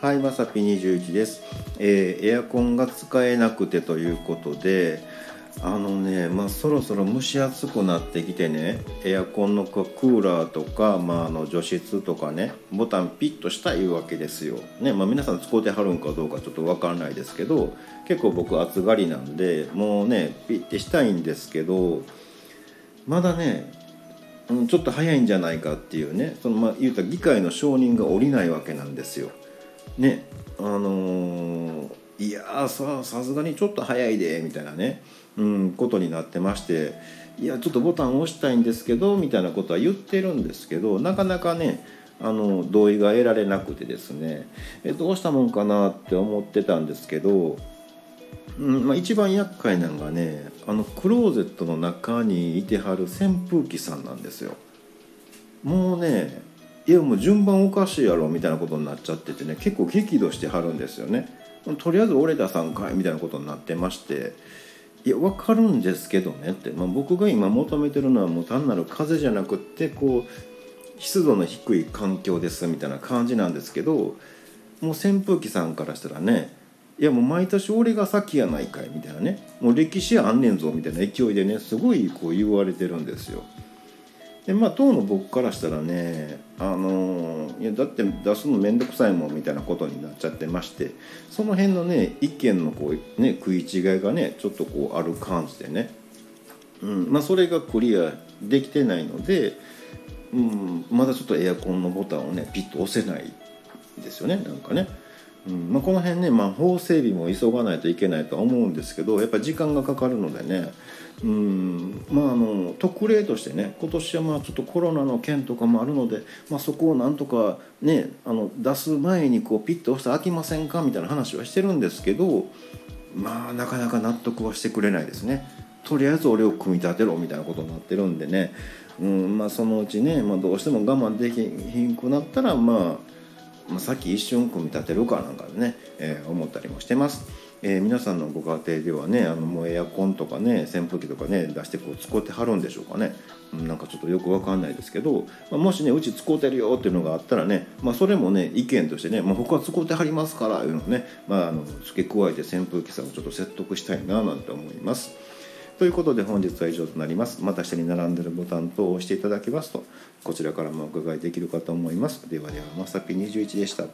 はいまさぴ21です、えーエアコンが使えなくてということであのねまあそろそろ蒸し暑くなってきてねエアコンのクーラーとか、まあ、あの除湿とかねボタンピッとしたいわけですよ、ねまあ、皆さん使うてはるんかどうかちょっと分からないですけど結構僕暑がりなんでもうねピッてしたいんですけどまだねうんちょっと早いんじゃないかっていうねそのまあ言うた議会の承認が下りないわけなんですよ。ねあのーいやささすがにちょっと早いでみたいなね、うん、ことになってましていやちょっとボタン押したいんですけどみたいなことは言ってるんですけどなかなかねあの同意が得られなくてですねえどうしたもんかなって思ってたんですけどうんまあ、一番厄介なのがねあのクローゼットの中にいてはる扇風機さんなんですよ。もうねいやもう順番おかしいやろみたいなことになっちゃっててね結構激怒してはるんですよねとりあえず俺らさんかいみたいなことになってましていや分かるんですけどねって、まあ、僕が今求めてるのはもう単なる風じゃなくってこう湿度の低い環境ですみたいな感じなんですけどもう扇風機さんからしたらねいやもう毎年俺が先やないかいみたいなねもう歴史あんねんぞみたいな勢いでねすごいこう言われてるんですよ。でまあ当の僕からしたらねあのいやだって出すの面倒くさいもんみたいなことになっちゃってましてその辺のね意見のこう、ね、食い違いがねちょっとこうある感じでね、うんまあ、それがクリアできてないので、うん、まだちょっとエアコンのボタンをねピッと押せないですよねなんかね。うんまあ、この辺ね、まあ、法整備も急がないといけないとは思うんですけどやっぱり時間がかかるのでねうんまああの特例としてね今年はまあちょっとコロナの件とかもあるので、まあ、そこをなんとかねあの出す前にこうピッと押して開きませんかみたいな話はしてるんですけどまあなかなか納得はしてくれないですね。とりあえず俺を組み立てろみたいなことになってるんでね、うんまあ、そのうちね、まあ、どうしても我慢できひんくなったらまあまあ、さっき一瞬組み立てるかなんかでね、えー思ったりもしてます。えー皆さんのご家庭ではねあのもうエアコンとかね扇風機とかね出してこう使ってはるんでしょうかね、うんなんかちょっとよくわかんないですけど、まあ、もしねうち使うてるよっていうのがあったらね、まあ、それもね意見としてね、まあ、他は使うてはりますからいうのをね、まあ、あの付け加えて扇風機さんをちょっと説得したいななんて思います。ということで本日は以上となります。また下に並んでるボタン等を押していただきますとこちらからもお伺いできるかと思います。ではではまさぴ21でした。